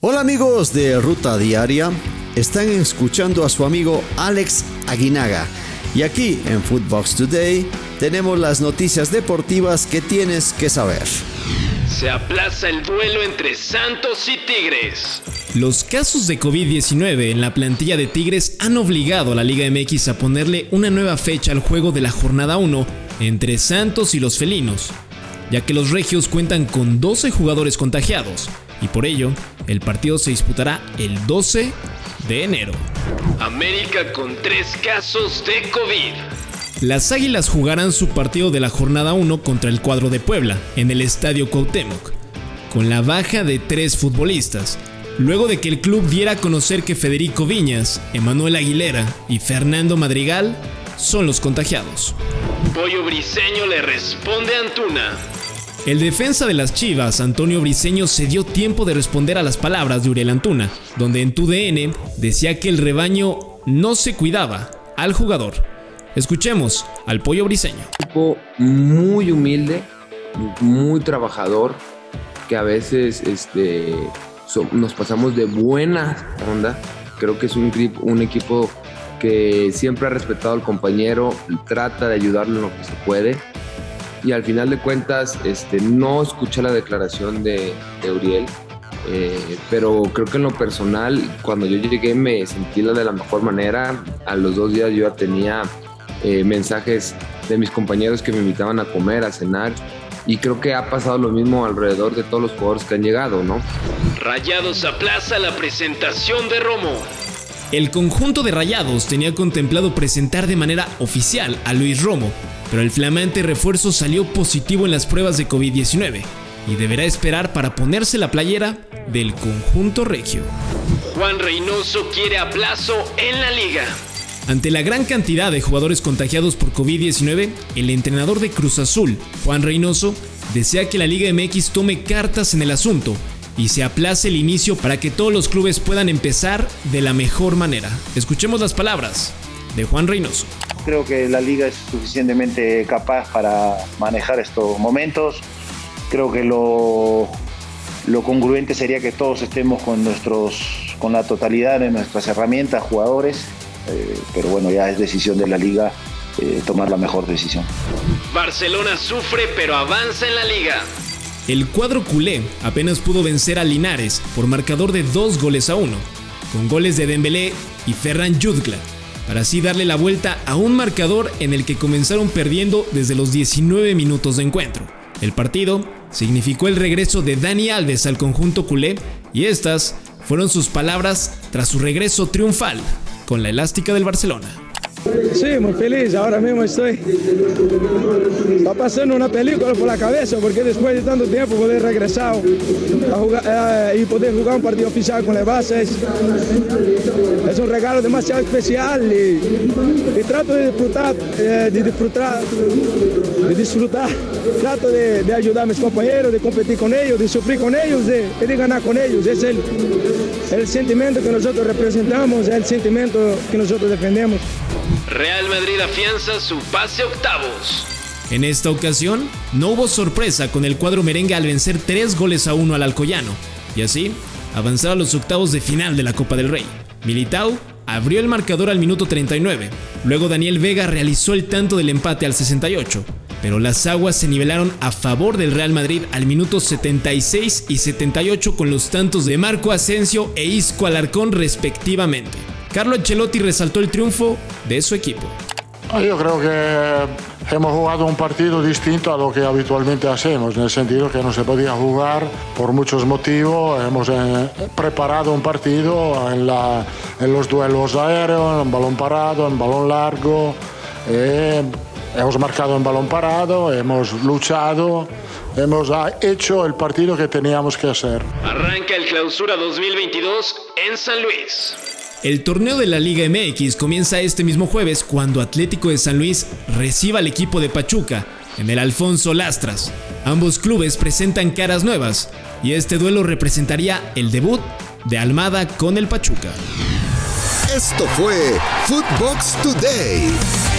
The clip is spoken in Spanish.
Hola amigos de Ruta Diaria, están escuchando a su amigo Alex Aguinaga y aquí en Footbox Today tenemos las noticias deportivas que tienes que saber. Se aplaza el duelo entre Santos y Tigres. Los casos de COVID-19 en la plantilla de Tigres han obligado a la Liga MX a ponerle una nueva fecha al juego de la jornada 1 entre Santos y los felinos, ya que los regios cuentan con 12 jugadores contagiados y por ello el partido se disputará el 12 de enero. América con tres casos de COVID. Las Águilas jugarán su partido de la jornada 1 contra el cuadro de Puebla, en el Estadio Cuauhtémoc, con la baja de tres futbolistas, luego de que el club diera a conocer que Federico Viñas, Emanuel Aguilera y Fernando Madrigal son los contagiados. Pollo Briseño le responde a Antuna. El defensa de las Chivas, Antonio Briseño, se dio tiempo de responder a las palabras de Uriel Antuna, donde en TUDN decía que el rebaño no se cuidaba al jugador. Escuchemos al Pollo Briseño. Un muy humilde, muy trabajador, que a veces este, nos pasamos de buena onda. Creo que es un, un equipo que siempre ha respetado al compañero trata de ayudarlo en lo que se puede y al final de cuentas este, no escuché la declaración de, de Uriel, eh, pero creo que en lo personal, cuando yo llegué me sentí de la mejor manera. A los dos días yo ya tenía eh, mensajes de mis compañeros que me invitaban a comer, a cenar. Y creo que ha pasado lo mismo alrededor de todos los jugadores que han llegado, ¿no? Rayados aplaza la presentación de Romo. El conjunto de Rayados tenía contemplado presentar de manera oficial a Luis Romo, pero el flamante refuerzo salió positivo en las pruebas de COVID-19 y deberá esperar para ponerse la playera del conjunto regio. Juan Reynoso quiere a plazo en la liga. Ante la gran cantidad de jugadores contagiados por COVID-19, el entrenador de Cruz Azul, Juan Reynoso, desea que la Liga MX tome cartas en el asunto y se aplace el inicio para que todos los clubes puedan empezar de la mejor manera. Escuchemos las palabras de Juan Reynoso creo que la liga es suficientemente capaz para manejar estos momentos. Creo que lo, lo congruente sería que todos estemos con, nuestros, con la totalidad de nuestras herramientas, jugadores, eh, pero bueno, ya es decisión de la liga eh, tomar la mejor decisión. Barcelona sufre pero avanza en la liga. El cuadro culé apenas pudo vencer a Linares por marcador de dos goles a uno, con goles de Dembélé y Ferran Jutgla para así darle la vuelta a un marcador en el que comenzaron perdiendo desde los 19 minutos de encuentro. El partido significó el regreso de Dani Alves al conjunto culé y estas fueron sus palabras tras su regreso triunfal con la elástica del Barcelona. Sí, muy feliz. Ahora mismo estoy. Está pasando una película por la cabeza porque después de tanto tiempo poder regresar eh, y poder jugar un partido oficial con las bases es un regalo demasiado especial y, trato de disfrutar, eh, de disfrutar, de disfrutar. Trato de, ayudar a mis compañeros, de competir con ellos, de sufrir con ellos, de, de ganar con ellos. Es el, el sentimiento que nosotros representamos, es el sentimiento que nosotros defendemos. Real Madrid afianza su pase octavos. En esta ocasión, no hubo sorpresa con el cuadro merengue al vencer 3 goles a 1 al Alcoyano, y así avanzaba a los octavos de final de la Copa del Rey. Militao abrió el marcador al minuto 39, luego Daniel Vega realizó el tanto del empate al 68, pero las aguas se nivelaron a favor del Real Madrid al minuto 76 y 78 con los tantos de Marco Asensio e Isco Alarcón respectivamente. Carlo Ancelotti resaltó el triunfo de su equipo. Ah, yo creo que hemos jugado un partido distinto a lo que habitualmente hacemos, en el sentido que no se podía jugar por muchos motivos. Hemos eh, preparado un partido en, los duelos aéreos, en balón parado, en balón largo. Eh, hemos marcado en balón parado, hemos luchado, hemos hecho el partido que teníamos que hacer. Arranca el clausura 2022 en San Luis. El torneo de la Liga MX comienza este mismo jueves cuando Atlético de San Luis reciba al equipo de Pachuca en el Alfonso Lastras. Ambos clubes presentan caras nuevas y este duelo representaría el debut de Almada con el Pachuca. Esto fue Footbox Today.